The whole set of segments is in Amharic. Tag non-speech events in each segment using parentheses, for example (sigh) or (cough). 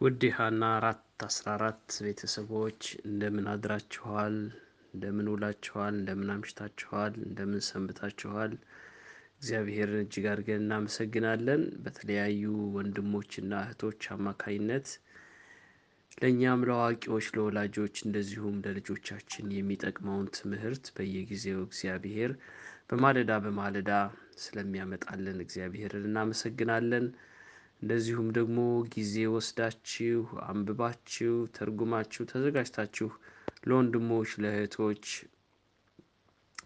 ውድ የሃና አራት አስራ አራት ቤተሰቦች እንደምን አድራችኋል? እንደምን ውላችኋል? እንደምን አምሽታችኋል? እንደምን ሰንብታችኋል? እግዚአብሔርን እጅግ አድርገን እናመሰግናለን። በተለያዩ ወንድሞችና እህቶች አማካይነት ለእኛም ለአዋቂዎች፣ ለወላጆች እንደዚሁም ለልጆቻችን የሚጠቅመውን ትምህርት በየጊዜው እግዚአብሔር በማለዳ በማለዳ ስለሚያመጣልን እግዚአብሔርን እናመሰግናለን። እንደዚሁም ደግሞ ጊዜ ወስዳችሁ አንብባችሁ ተርጉማችሁ ተዘጋጅታችሁ ለወንድሞች ለእህቶች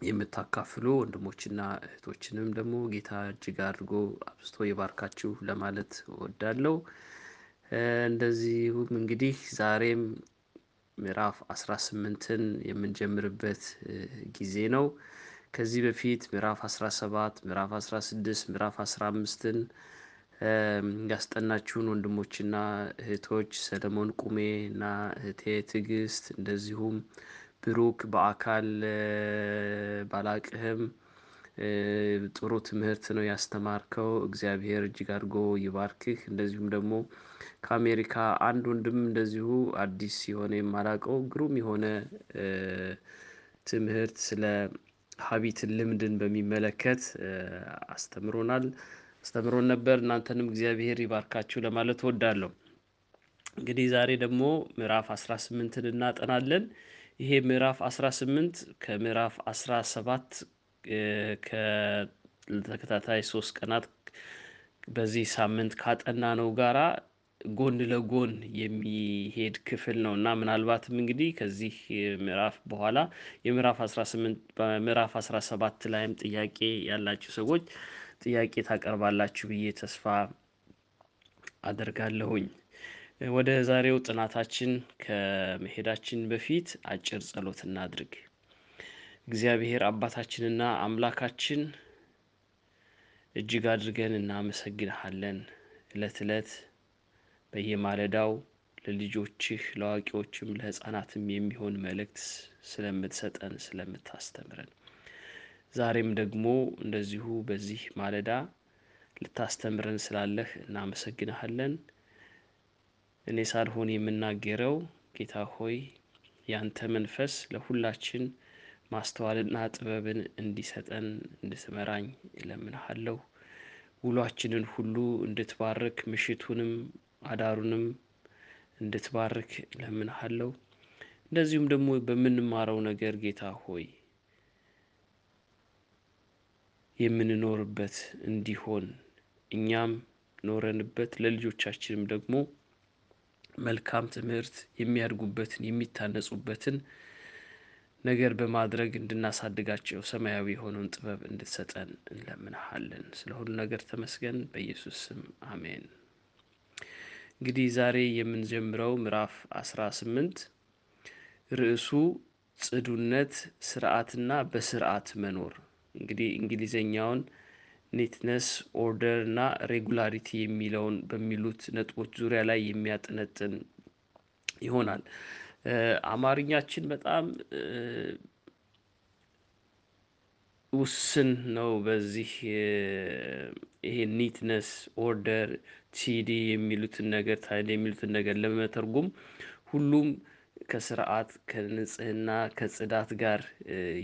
የምታካፍሉ ወንድሞችና እህቶችንም ደግሞ ጌታ እጅግ አድርጎ አብዝቶ ይባርካችሁ ለማለት እወዳለሁ። እንደዚሁም እንግዲህ ዛሬም ምዕራፍ አስራ ስምንትን የምንጀምርበት ጊዜ ነው። ከዚህ በፊት ምዕራፍ አስራ ሰባት ምዕራፍ አስራ ስድስት ምዕራፍ አስራ አምስትን ያስጠናችሁን ወንድሞችና እህቶች ሰለሞን ቁሜ እና እህቴ ትዕግስት እንደዚሁም ብሩክ በአካል ባላቅህም ጥሩ ትምህርት ነው ያስተማርከው። እግዚአብሔር እጅግ አድርጎ ይባርክህ። እንደዚሁም ደግሞ ከአሜሪካ አንድ ወንድም እንደዚሁ አዲስ የሆነ የማላውቀው ግሩም የሆነ ትምህርት ስለ ሀቢትን ልምድን በሚመለከት አስተምሮናል አስተምሮን ነበር። እናንተንም እግዚአብሔር ይባርካችሁ ለማለት እወዳለሁ። እንግዲህ ዛሬ ደግሞ ምዕራፍ አስራ ስምንትን እናጠናለን። ይሄ ምዕራፍ አስራ ስምንት ከምዕራፍ አስራ ሰባት ከተከታታይ ሶስት ቀናት በዚህ ሳምንት ካጠናነው ጋራ ጎን ለጎን የሚሄድ ክፍል ነው እና ምናልባትም እንግዲህ ከዚህ ምዕራፍ በኋላ የምዕራፍ 18 በምዕራፍ 17 ላይም ጥያቄ ያላችሁ ሰዎች ጥያቄ ታቀርባላችሁ ብዬ ተስፋ አደርጋለሁኝ። ወደ ዛሬው ጥናታችን ከመሄዳችን በፊት አጭር ጸሎት እናድርግ። እግዚአብሔር አባታችንና አምላካችን እጅግ አድርገን እናመሰግንሃለን። ዕለት ዕለት በየማለዳው ለልጆችህ ለአዋቂዎችም ለሕፃናትም የሚሆን መልእክት ስለምትሰጠን ስለምታስተምረን ዛሬም ደግሞ እንደዚሁ በዚህ ማለዳ ልታስተምረን ስላለህ እናመሰግንሃለን። እኔ ሳልሆን የምናገረው ጌታ ሆይ ያንተ መንፈስ ለሁላችን ማስተዋልና ጥበብን እንዲሰጠን እንድትመራኝ እለምንሃለሁ። ውሏችንን ሁሉ እንድትባርክ ምሽቱንም አዳሩንም እንድትባርክ እለምንሃለሁ። እንደዚሁም ደግሞ በምንማረው ነገር ጌታ ሆይ የምንኖርበት እንዲሆን እኛም ኖረንበት ለልጆቻችንም ደግሞ መልካም ትምህርት የሚያድጉበትን የሚታነጹበትን ነገር በማድረግ እንድናሳድጋቸው ሰማያዊ የሆነውን ጥበብ እንድትሰጠን እንለምንሃለን። ስለ ሁሉ ነገር ተመስገን። በኢየሱስ ስም አሜን። እንግዲህ ዛሬ የምንጀምረው ምዕራፍ አስራ ስምንት ርዕሱ ጽዱነት፣ ስርዓትና በስርዓት መኖር እንግዲህ እንግሊዘኛውን neatness፣ order እና regularity የሚለውን በሚሉት ነጥቦች ዙሪያ ላይ የሚያጠነጥን ይሆናል። አማርኛችን በጣም ውስን ነው። በዚህ ይሄ neatness፣ order፣ tidy የሚሉትን ነገር tidy የሚሉትን ነገር ለመተርጎም ሁሉም ከስርዓት ከንጽህና ከጽዳት ጋር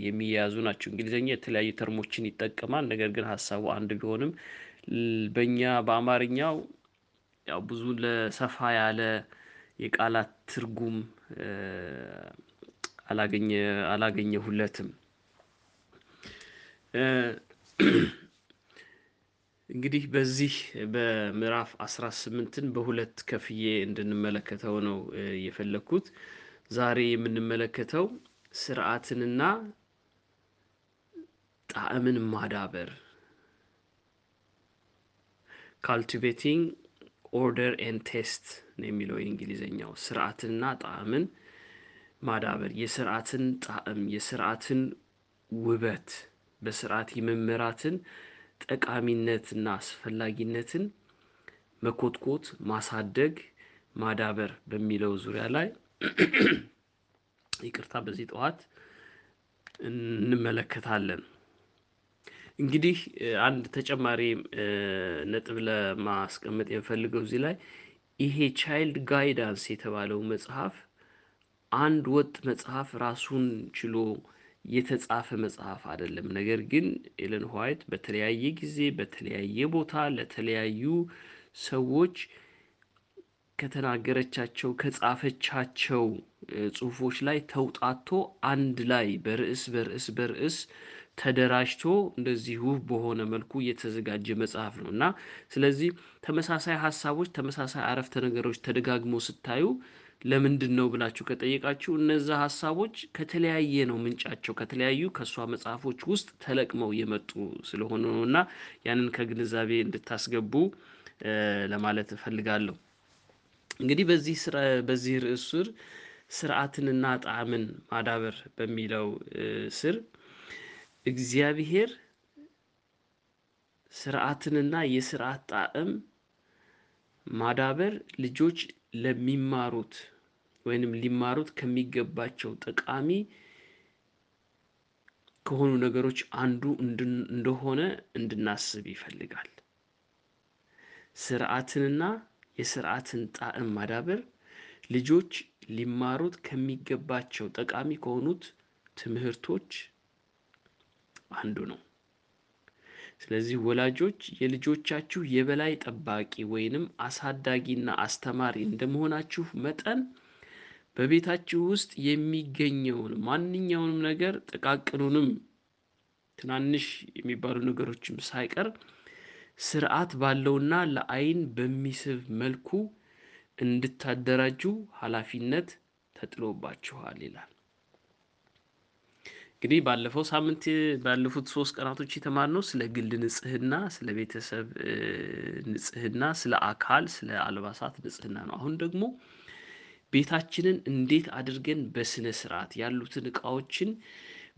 የሚያያዙ ናቸው። እንግሊዝኛ የተለያዩ term ኦችን ይጠቀማል። ነገር ግን ሀሳቡ አንድ ቢሆንም በእኛ በአማርኛው ያው ብዙ ለሰፋ ያለ የቃላት ትርጉም አላገኘ አላገኘሁለትም። እንግዲህ በዚህ በምዕራፍ አስራ ስምንትን በሁለት ከፍዬ እንድንመለከተው ነው የፈለግኩት። ዛሬ የምንመለከተው ስርዓትንና ጣዕምን ማዳበር cultivating order and taste ነው የሚለው የእንግሊዝኛው። ስርዓትንና ጣዕምን ማዳበር የስርዓትን ጣዕም የስርዓትን ውበት በስርዓት የመመራትን ጠቃሚነትና አስፈላጊነትን መኮትኮት፣ ማሳደግ፣ ማዳበር በሚለው ዙሪያ ላይ (clears throat) ይቅርታ በዚህ ጠዋት እንመለከታለን። እንግዲህ አንድ ተጨማሪ ነጥብ ለማስቀመጥ የምፈልገው እዚህ ላይ ይሄ Child Guidance የተባለው መጽሐፍ አንድ ወጥ መጽሐፍ ራሱን ችሎ የተጻፈ መጽሐፍ አይደለም። ነገር ግን ኤለን ዋይት በተለያየ ጊዜ በተለያየ ቦታ ለተለያዩ ሰዎች ከተናገረቻቸው ከጻፈቻቸው ጽሁፎች ላይ ተውጣጥቶ አንድ ላይ በርዕስ በርዕስ በርዕስ ተደራጅቶ እንደዚህ ውብ በሆነ መልኩ የተዘጋጀ መጽሐፍ ነው እና ስለዚህ ተመሳሳይ ሀሳቦች ተመሳሳይ አረፍተ ነገሮች ተደጋግሞ ስታዩ ለምንድን ነው ብላችሁ ከጠየቃችሁ እነዛ ሀሳቦች ከተለያየ ነው ምንጫቸው ከተለያዩ ከእሷ መጽሐፎች ውስጥ ተለቅመው የመጡ ስለሆኑ ነው እና ያንን ከግንዛቤ እንድታስገቡ ለማለት እፈልጋለሁ። እንግዲህ በዚህ በዚህ ርዕስ ስር ስርዓትንና ጣዕምን ማዳበር በሚለው ስር እግዚአብሔር ስርዓትንና የስርዓት ጣዕም ማዳበር ልጆች ለሚማሩት ወይንም ሊማሩት ከሚገባቸው ጠቃሚ ከሆኑ ነገሮች አንዱ እንደሆነ እንድናስብ ይፈልጋል። ስርዓትንና የስርዓትን ጣዕም ማዳበር ልጆች ሊማሩት ከሚገባቸው ጠቃሚ ከሆኑት ትምህርቶች አንዱ ነው። ስለዚህ ወላጆች የልጆቻችሁ የበላይ ጠባቂ ወይንም አሳዳጊና አስተማሪ እንደመሆናችሁ መጠን በቤታችሁ ውስጥ የሚገኘውን ማንኛውንም ነገር ጥቃቅኑንም ትናንሽ የሚባሉ ነገሮችም ሳይቀር ስርዓት ባለውና ለአይን በሚስብ መልኩ እንድታደራጁ ኃላፊነት ተጥሎባችኋል ይላል። እንግዲህ ባለፈው ሳምንት ባለፉት ሶስት ቀናቶች የተማርነው ስለ ግል ንጽህና፣ ስለ ቤተሰብ ንጽህና፣ ስለ አካል፣ ስለ አልባሳት ንጽህና ነው። አሁን ደግሞ ቤታችንን እንዴት አድርገን በስነ ስርዓት ያሉትን እቃዎችን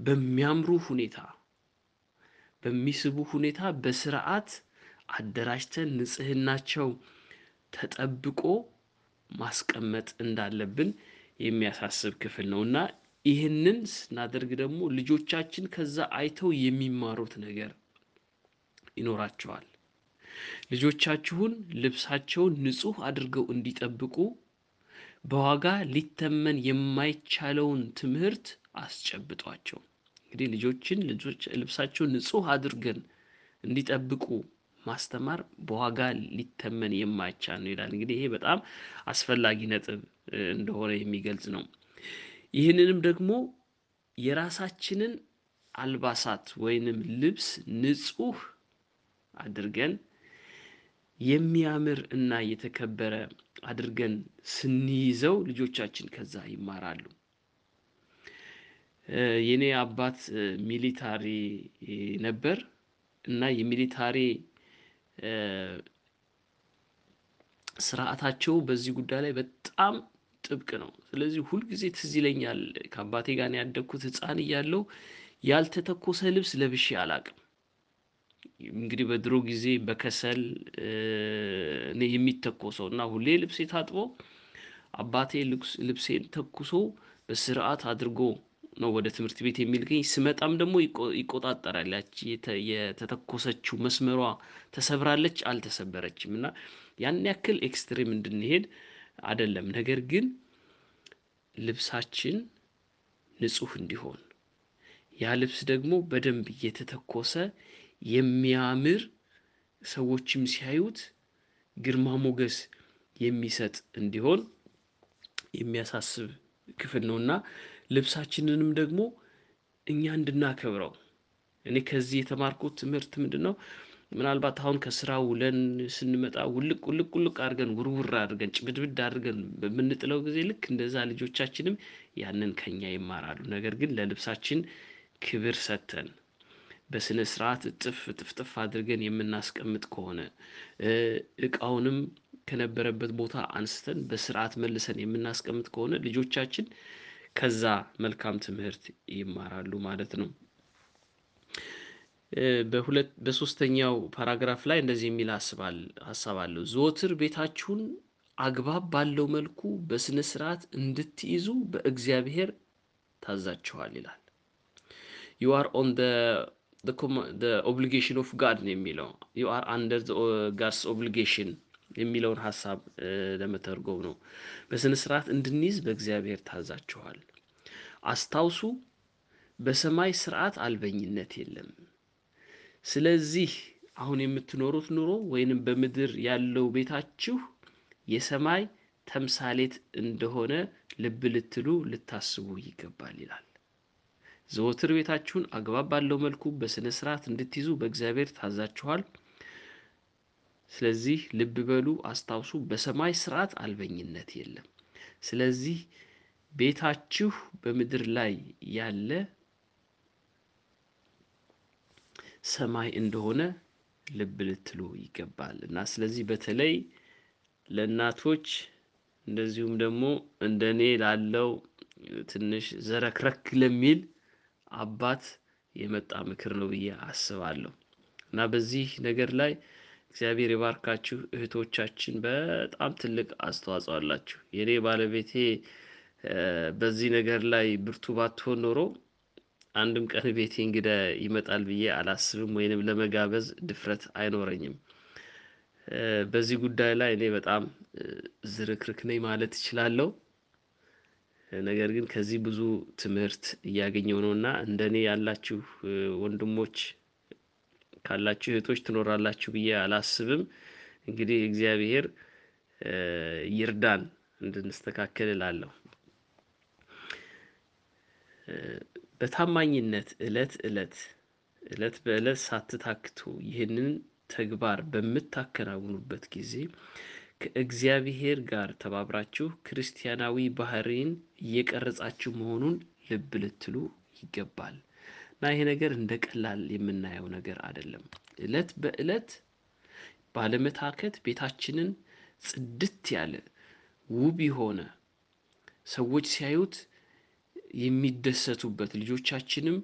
በሚያምሩ ሁኔታ በሚስቡ ሁኔታ በስርዓት አደራጅተን ንጽህናቸው ተጠብቆ ማስቀመጥ እንዳለብን የሚያሳስብ ክፍል ነው እና ይህንን ስናደርግ ደግሞ ልጆቻችን ከዛ አይተው የሚማሩት ነገር ይኖራቸዋል። ልጆቻችሁን ልብሳቸውን ንጹህ አድርገው እንዲጠብቁ በዋጋ ሊተመን የማይቻለውን ትምህርት አስጨብጧቸው። እንግዲህ ልጆችን ልብሳቸውን ንጹህ አድርገን እንዲጠብቁ ማስተማር በዋጋ ሊተመን የማይቻል ነው ይላል። እንግዲህ ይሄ በጣም አስፈላጊ ነጥብ እንደሆነ የሚገልጽ ነው። ይህንንም ደግሞ የራሳችንን አልባሳት ወይንም ልብስ ንጹህ አድርገን የሚያምር እና የተከበረ አድርገን ስንይዘው ልጆቻችን ከዛ ይማራሉ። የኔ አባት ሚሊታሪ ነበር እና የሚሊታሪ ስርዓታቸው በዚህ ጉዳይ ላይ በጣም ጥብቅ ነው። ስለዚህ ሁልጊዜ ትዝ ይለኛል ከአባቴ ጋር ያደግኩት ሕፃን እያለሁ ያልተተኮሰ ልብስ ለብሼ አላቅም። እንግዲህ በድሮ ጊዜ በከሰል የሚተኮሰው እና ሁሌ ልብሴ ታጥቦ አባቴ ልብሴን ተኩሶ በስርዓት አድርጎ ነው ወደ ትምህርት ቤት የሚልከኝ። ስመጣም ደግሞ ይቆጣጠራል። ያቺ የተተኮሰችው መስመሯ ተሰብራለች አልተሰበረችም እና ያን ያክል extreme እንድንሄድ አይደለም። ነገር ግን ልብሳችን ንጹህ እንዲሆን ያ ልብስ ደግሞ በደንብ እየተተኮሰ የሚያምር ሰዎችም ሲያዩት ግርማ ሞገስ የሚሰጥ እንዲሆን የሚያሳስብ ክፍል ነውና ልብሳችንንም ደግሞ እኛ እንድናከብረው እኔ ከዚህ የተማርኩት ትምህርት ምንድን ነው? ምናልባት አሁን ከስራ ውለን ስንመጣ ውልቅ ውልቅ ውልቅ አድርገን ውርውር አድርገን ጭብድብድ አድርገን በምንጥለው ጊዜ ልክ እንደዛ ልጆቻችንም ያንን ከኛ ይማራሉ። ነገር ግን ለልብሳችን ክብር ሰጥተን በስነ ስርዓት እጥፍ ጥፍጥፍ አድርገን የምናስቀምጥ ከሆነ እቃውንም ከነበረበት ቦታ አንስተን በስርዓት መልሰን የምናስቀምጥ ከሆነ ልጆቻችን ከዛ መልካም ትምህርት ይማራሉ ማለት ነው። በሶስተኛው ፓራግራፍ ላይ እንደዚህ የሚል ሀሳብ አለው። ዘወትር ቤታችሁን አግባብ ባለው መልኩ በስነ ስርዓት እንድትይዙ በእግዚአብሔር ታዛችኋል ይላል። you are on obligation of God ነው የሚለው you are under God's obligation የሚለውን ሀሳብ ለመተርጎም ነው። በስነ ስርዓት እንድንይዝ በእግዚአብሔር ታዛችኋል። አስታውሱ፣ በሰማይ ስርዓት አልበኝነት የለም። ስለዚህ አሁን የምትኖሩት ኑሮ ወይንም በምድር ያለው ቤታችሁ የሰማይ ተምሳሌት እንደሆነ ልብ ልትሉ ልታስቡ ይገባል ይላል። ዘወትር ቤታችሁን አግባብ ባለው መልኩ በስነ ስርዓት እንድትይዙ በእግዚአብሔር ታዛችኋል። ስለዚህ ልብ በሉ፣ አስታውሱ፣ በሰማይ ስርዓት አልበኝነት የለም። ስለዚህ ቤታችሁ በምድር ላይ ያለ ሰማይ እንደሆነ ልብ ልትሉ ይገባል እና ስለዚህ በተለይ ለእናቶች እንደዚሁም ደግሞ እንደኔ ላለው ትንሽ ዘረክረክ ለሚል አባት የመጣ ምክር ነው ብዬ አስባለሁ እና በዚህ ነገር ላይ እግዚአብሔር የባርካችሁ እህቶቻችን በጣም ትልቅ አስተዋጽኦ አላችሁ። የኔ ባለቤቴ በዚህ ነገር ላይ ብርቱ ባትሆን ኖሮ አንድም ቀን ቤቴ እንግዳ ይመጣል ብዬ አላስብም፣ ወይንም ለመጋበዝ ድፍረት አይኖረኝም። በዚህ ጉዳይ ላይ እኔ በጣም ዝርክርክ ነኝ ማለት እችላለሁ። ነገር ግን ከዚህ ብዙ ትምህርት እያገኘው ነው እና እንደኔ ያላችሁ ወንድሞች ካላችሁ እህቶች ትኖራላችሁ ብዬ አላስብም። እንግዲህ እግዚአብሔር ይርዳን እንድንስተካከል እላለሁ። በታማኝነት እለት እለት እለት በእለት ሳትታክቱ ይህንን ተግባር በምታከናውኑበት ጊዜ ከእግዚአብሔር ጋር ተባብራችሁ ክርስቲያናዊ ባህሪን እየቀረጻችሁ መሆኑን ልብ ልትሉ ይገባል እና ይሄ ነገር እንደ ቀላል የምናየው ነገር አይደለም። እለት በእለት ባለመታከት ቤታችንን ጽድት ያለ ውብ የሆነ ሰዎች ሲያዩት የሚደሰቱበት ልጆቻችንም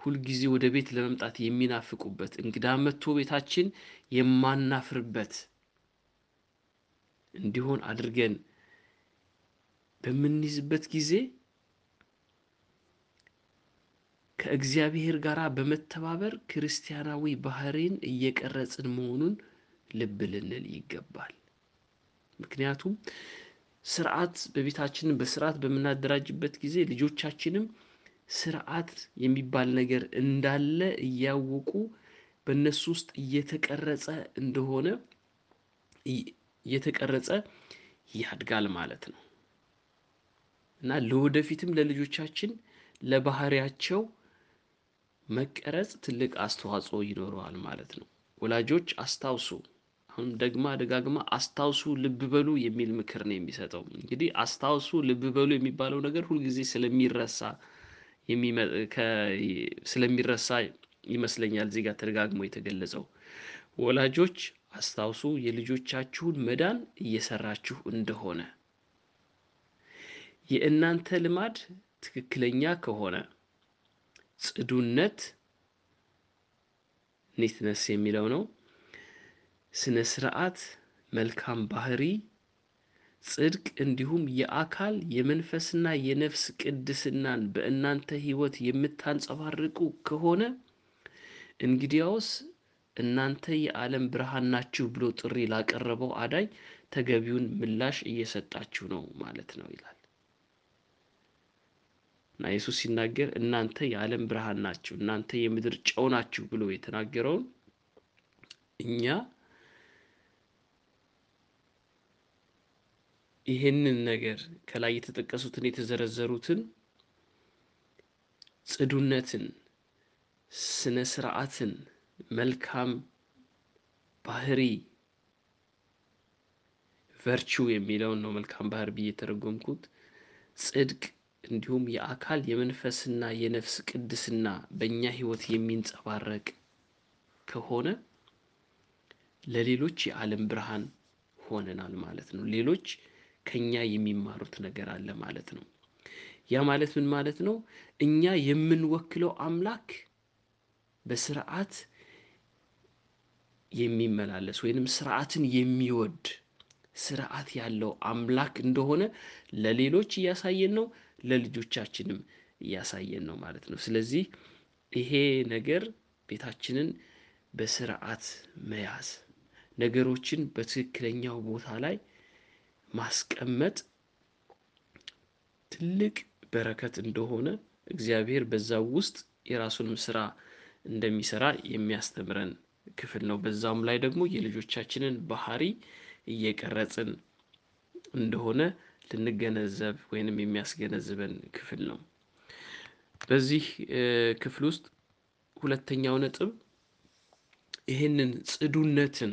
ሁልጊዜ ወደ ቤት ለመምጣት የሚናፍቁበት እንግዳ መጥቶ ቤታችን የማናፍርበት እንዲሆን አድርገን በምንይዝበት ጊዜ ከእግዚአብሔር ጋር በመተባበር ክርስቲያናዊ ባህሪን እየቀረጽን መሆኑን ልብ ልንል ይገባል። ምክንያቱም ስርዓት በቤታችንን በስርዓት በምናደራጅበት ጊዜ ልጆቻችንም ስርዓት የሚባል ነገር እንዳለ እያወቁ በእነሱ ውስጥ እየተቀረጸ እንደሆነ እየተቀረጸ ያድጋል ማለት ነው እና ለወደፊትም ለልጆቻችን ለባህሪያቸው መቀረጽ ትልቅ አስተዋጽኦ ይኖረዋል ማለት ነው። ወላጆች አስታውሱ፣ አሁን ደግማ ደጋግማ አስታውሱ፣ ልብ በሉ የሚል ምክር ነው የሚሰጠው። እንግዲህ አስታውሱ፣ ልብ በሉ የሚባለው ነገር ሁልጊዜ ስለሚረሳ ስለሚረሳ ይመስለኛል እዚህ ጋር ተደጋግሞ የተገለጸው። ወላጆች አስታውሱ የልጆቻችሁን መዳን እየሰራችሁ እንደሆነ የእናንተ ልማድ ትክክለኛ ከሆነ ጽዱነት ኒትነስ የሚለው ነው። ስነ ስርዓት፣ መልካም ባህሪ፣ ጽድቅ እንዲሁም የአካል የመንፈስና የነፍስ ቅድስናን በእናንተ ሕይወት የምታንጸባርቁ ከሆነ እንግዲያውስ እናንተ የዓለም ብርሃን ናችሁ ብሎ ጥሪ ላቀረበው አዳኝ ተገቢውን ምላሽ እየሰጣችሁ ነው ማለት ነው ይላል እና ኢየሱስ ሲናገር እናንተ የዓለም ብርሃን ናችሁ፣ እናንተ የምድር ጨው ናችሁ ብሎ የተናገረውን እኛ ይህንን ነገር ከላይ የተጠቀሱትን የተዘረዘሩትን ጽዱነትን፣ ስነ ስርዓትን፣ መልካም ባህሪ ቨርቹ የሚለውን ነው መልካም ባህር ብዬ የተረጎምኩት። ጽድቅ እንዲሁም የአካል የመንፈስና የነፍስ ቅድስና በእኛ ህይወት የሚንጸባረቅ ከሆነ ለሌሎች የዓለም ብርሃን ሆነናል ማለት ነው። ሌሎች ከኛ የሚማሩት ነገር አለ ማለት ነው። ያ ማለት ምን ማለት ነው? እኛ የምንወክለው አምላክ በስርዓት የሚመላለስ ወይንም ስርዓትን የሚወድ ስርዓት ያለው አምላክ እንደሆነ ለሌሎች እያሳየን ነው፣ ለልጆቻችንም እያሳየን ነው ማለት ነው። ስለዚህ ይሄ ነገር ቤታችንን በስርዓት መያዝ ነገሮችን በትክክለኛው ቦታ ላይ ማስቀመጥ ትልቅ በረከት እንደሆነ እግዚአብሔር በዛው ውስጥ የራሱንም ስራ እንደሚሰራ የሚያስተምረን ክፍል ነው። በዛውም ላይ ደግሞ የልጆቻችንን ባህሪ እየቀረጽን እንደሆነ ልንገነዘብ ወይንም የሚያስገነዝበን ክፍል ነው። በዚህ ክፍል ውስጥ ሁለተኛው ነጥብ ይህንን ጽዱነትን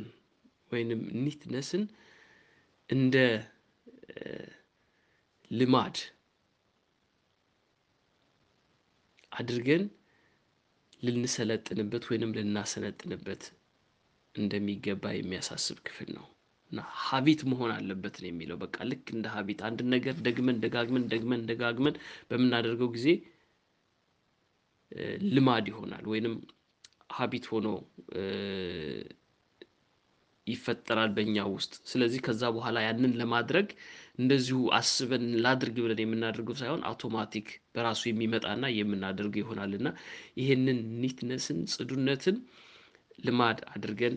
ወይንም ኒትነስን እንደ ልማድ አድርገን ልንሰለጥንበት ወይንም ልናሰለጥንበት እንደሚገባ የሚያሳስብ ክፍል ነው ሀቢት መሆን አለበት ነው የሚለው። በቃ ልክ እንደ ሀቢት አንድ ነገር ደግመን ደጋግመን ደግመን ደጋግመን በምናደርገው ጊዜ ልማድ ይሆናል ወይንም ሀቢት ሆኖ ይፈጠራል በእኛ ውስጥ። ስለዚህ ከዛ በኋላ ያንን ለማድረግ እንደዚሁ አስበን ላድርግ ብለን የምናደርገው ሳይሆን አውቶማቲክ በራሱ የሚመጣና የምናደርገው ይሆናል እና ይሄንን ኒትነስን ጽዱነትን ልማድ አድርገን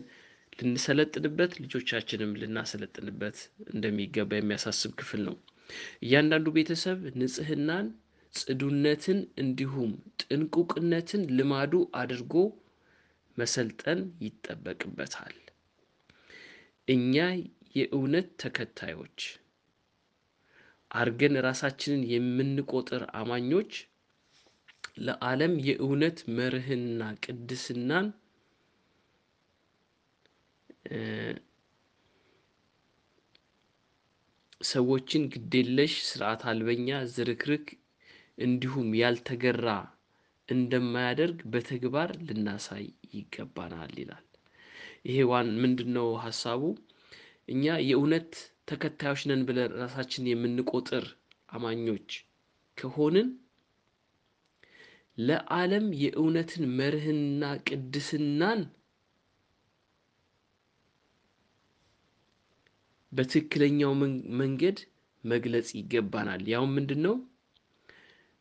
ልንሰለጥንበት ልጆቻችንም ልናሰለጥንበት እንደሚገባ የሚያሳስብ ክፍል ነው። እያንዳንዱ ቤተሰብ ንጽህናን፣ ጽዱነትን እንዲሁም ጥንቁቅነትን ልማዱ አድርጎ መሰልጠን ይጠበቅበታል። እኛ የእውነት ተከታዮች አርገን ራሳችንን የምንቆጥር አማኞች ለዓለም የእውነት መርህና ቅድስናን ሰዎችን ግዴለሽ፣ ስርዓት አልበኛ፣ ዝርክርክ እንዲሁም ያልተገራ እንደማያደርግ በተግባር ልናሳይ ይገባናል ይላል። ይሄ ዋን ምንድን ነው ሀሳቡ? እኛ የእውነት ተከታዮች ነን ብለን ራሳችን የምንቆጥር አማኞች ከሆንን ለዓለም የእውነትን መርህና ቅድስናን በትክክለኛው መንገድ መግለጽ ይገባናል። ያው ምንድን ነው?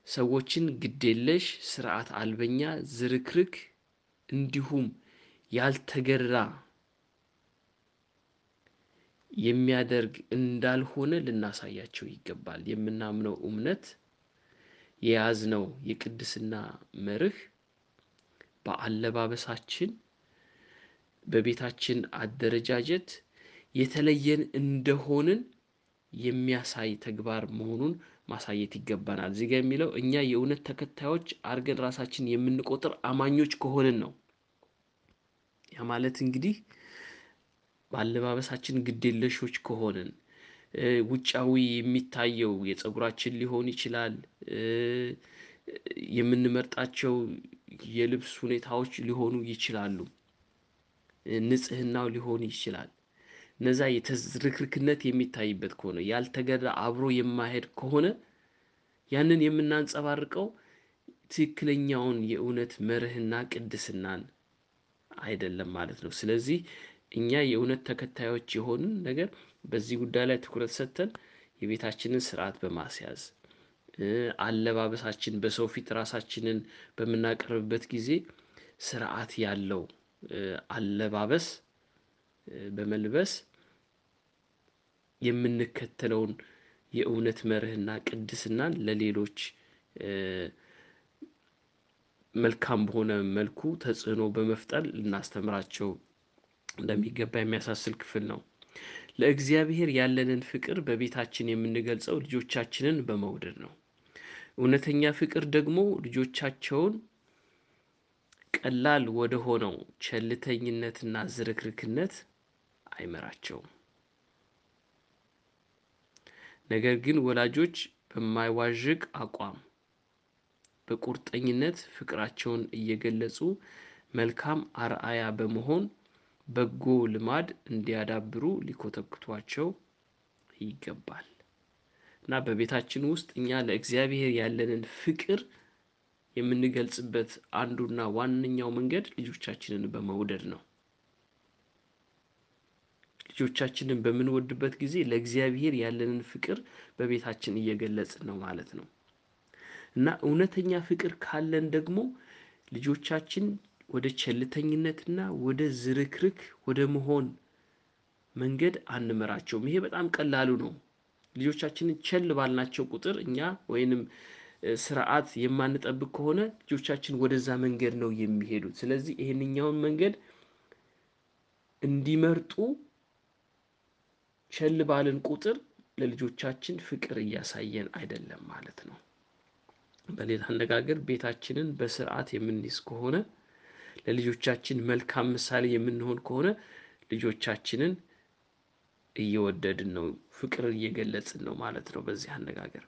ሰዎችን ግዴለሽ፣ ስርዓት አልበኛ፣ ዝርክርክ እንዲሁም ያልተገራ የሚያደርግ እንዳልሆነ ልናሳያቸው ይገባል። የምናምነው እምነት የያዝነው የቅድስና መርህ በአለባበሳችን፣ በቤታችን አደረጃጀት የተለየን እንደሆንን የሚያሳይ ተግባር መሆኑን ማሳየት ይገባናል። እዚህ ጋር የሚለው እኛ የእውነት ተከታዮች አድርገን ራሳችን የምንቆጥር አማኞች ከሆንን ነው። ያ ማለት እንግዲህ በአለባበሳችን ግዴለሾች ከሆንን ውጫዊ የሚታየው የፀጉራችን ሊሆን ይችላል፣ የምንመርጣቸው የልብስ ሁኔታዎች ሊሆኑ ይችላሉ፣ ንጽህናው ሊሆን ይችላል። እነዛ የተዝርክርክነት የሚታይበት ከሆነ ያልተገራ አብሮ የማሄድ ከሆነ ያንን የምናንጸባርቀው ትክክለኛውን የእውነት መርህና ቅድስናን አይደለም ማለት ነው። ስለዚህ እኛ የእውነት ተከታዮች የሆንን ነገር በዚህ ጉዳይ ላይ ትኩረት ሰጥተን የቤታችንን ስርዓት በማስያዝ አለባበሳችን በሰው ፊት ራሳችንን በምናቀርብበት ጊዜ ስርዓት ያለው አለባበስ በመልበስ የምንከተለውን የእውነት መርህና ቅድስናን ለሌሎች መልካም በሆነ መልኩ ተጽዕኖ በመፍጠር ልናስተምራቸው እንደሚገባ የሚያሳስል ክፍል ነው። ለእግዚአብሔር ያለንን ፍቅር በቤታችን የምንገልጸው ልጆቻችንን በመውደድ ነው። እውነተኛ ፍቅር ደግሞ ልጆቻቸውን ቀላል ወደ ሆነው ቸልተኝነትና ዝርክርክነት አይመራቸውም። ነገር ግን ወላጆች በማይዋዥቅ አቋም በቁርጠኝነት ፍቅራቸውን እየገለጹ መልካም አርአያ በመሆን በጎ ልማድ እንዲያዳብሩ ሊኮተኩቷቸው ይገባል እና በቤታችን ውስጥ እኛ ለእግዚአብሔር ያለንን ፍቅር የምንገልጽበት አንዱና ዋነኛው መንገድ ልጆቻችንን በመውደድ ነው። ልጆቻችንን በምንወድበት ጊዜ ለእግዚአብሔር ያለንን ፍቅር በቤታችን እየገለጽን ነው ማለት ነው እና እውነተኛ ፍቅር ካለን ደግሞ ልጆቻችን ወደ ቸልተኝነትና ወደ ዝርክርክ ወደ መሆን መንገድ አንመራቸውም። ይሄ በጣም ቀላሉ ነው። ልጆቻችንን ቸል ባልናቸው ቁጥር እኛ ወይንም ስርዓት የማንጠብቅ ከሆነ ልጆቻችን ወደዛ መንገድ ነው የሚሄዱት። ስለዚህ ይሄንኛውን መንገድ እንዲመርጡ ቸል ባልን ቁጥር ለልጆቻችን ፍቅር እያሳየን አይደለም ማለት ነው። በሌላ አነጋገር ቤታችንን በስርዓት የምንይዝ ከሆነ ለልጆቻችን መልካም ምሳሌ የምንሆን ከሆነ ልጆቻችንን እየወደድን ነው፣ ፍቅር እየገለጽን ነው ማለት ነው በዚህ አነጋገር።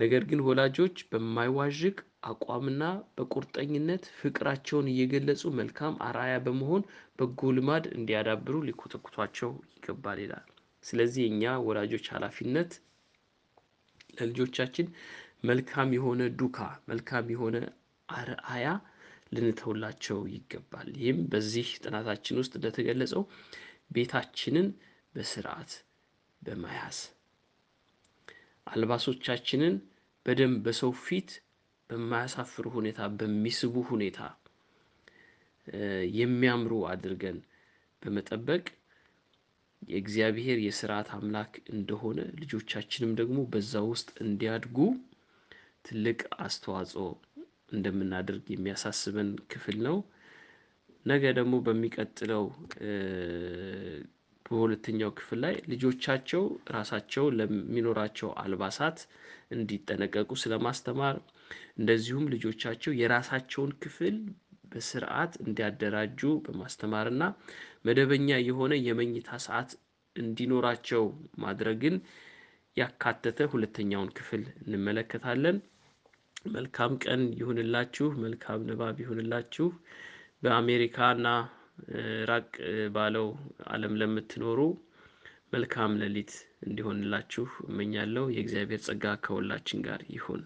ነገር ግን ወላጆች በማይዋዥቅ አቋምና በቁርጠኝነት ፍቅራቸውን እየገለጹ መልካም አራያ በመሆን በጎ ልማድ እንዲያዳብሩ ሊኮተኩቷቸው ይገባል ይላል። ስለዚህ የእኛ ወላጆች ኃላፊነት ለልጆቻችን መልካም የሆነ ዱካ፣ መልካም የሆነ አርአያ ልንተውላቸው ይገባል። ይህም በዚህ ጥናታችን ውስጥ እንደተገለጸው ቤታችንን በስርዓት በመያዝ አልባሶቻችንን በደንብ በሰው ፊት በማያሳፍሩ ሁኔታ በሚስቡ ሁኔታ የሚያምሩ አድርገን በመጠበቅ የእግዚአብሔር የስርዓት አምላክ እንደሆነ ልጆቻችንም ደግሞ በዛ ውስጥ እንዲያድጉ ትልቅ አስተዋጽኦ እንደምናደርግ የሚያሳስበን ክፍል ነው። ነገ ደግሞ በሚቀጥለው በሁለተኛው ክፍል ላይ ልጆቻቸው ራሳቸው ለሚኖራቸው አልባሳት እንዲጠነቀቁ ስለማስተማር እንደዚሁም ልጆቻቸው የራሳቸውን ክፍል በስርዓት እንዲያደራጁ በማስተማርና መደበኛ የሆነ የመኝታ ሰዓት እንዲኖራቸው ማድረግን ያካተተ ሁለተኛውን ክፍል እንመለከታለን። መልካም ቀን ይሁንላችሁ። መልካም ንባብ ይሁንላችሁ። በአሜሪካና ራቅ ባለው ዓለም ለምትኖሩ መልካም ሌሊት እንዲሆንላችሁ እመኛለሁ። የእግዚአብሔር ጸጋ ከሁላችን ጋር ይሁን።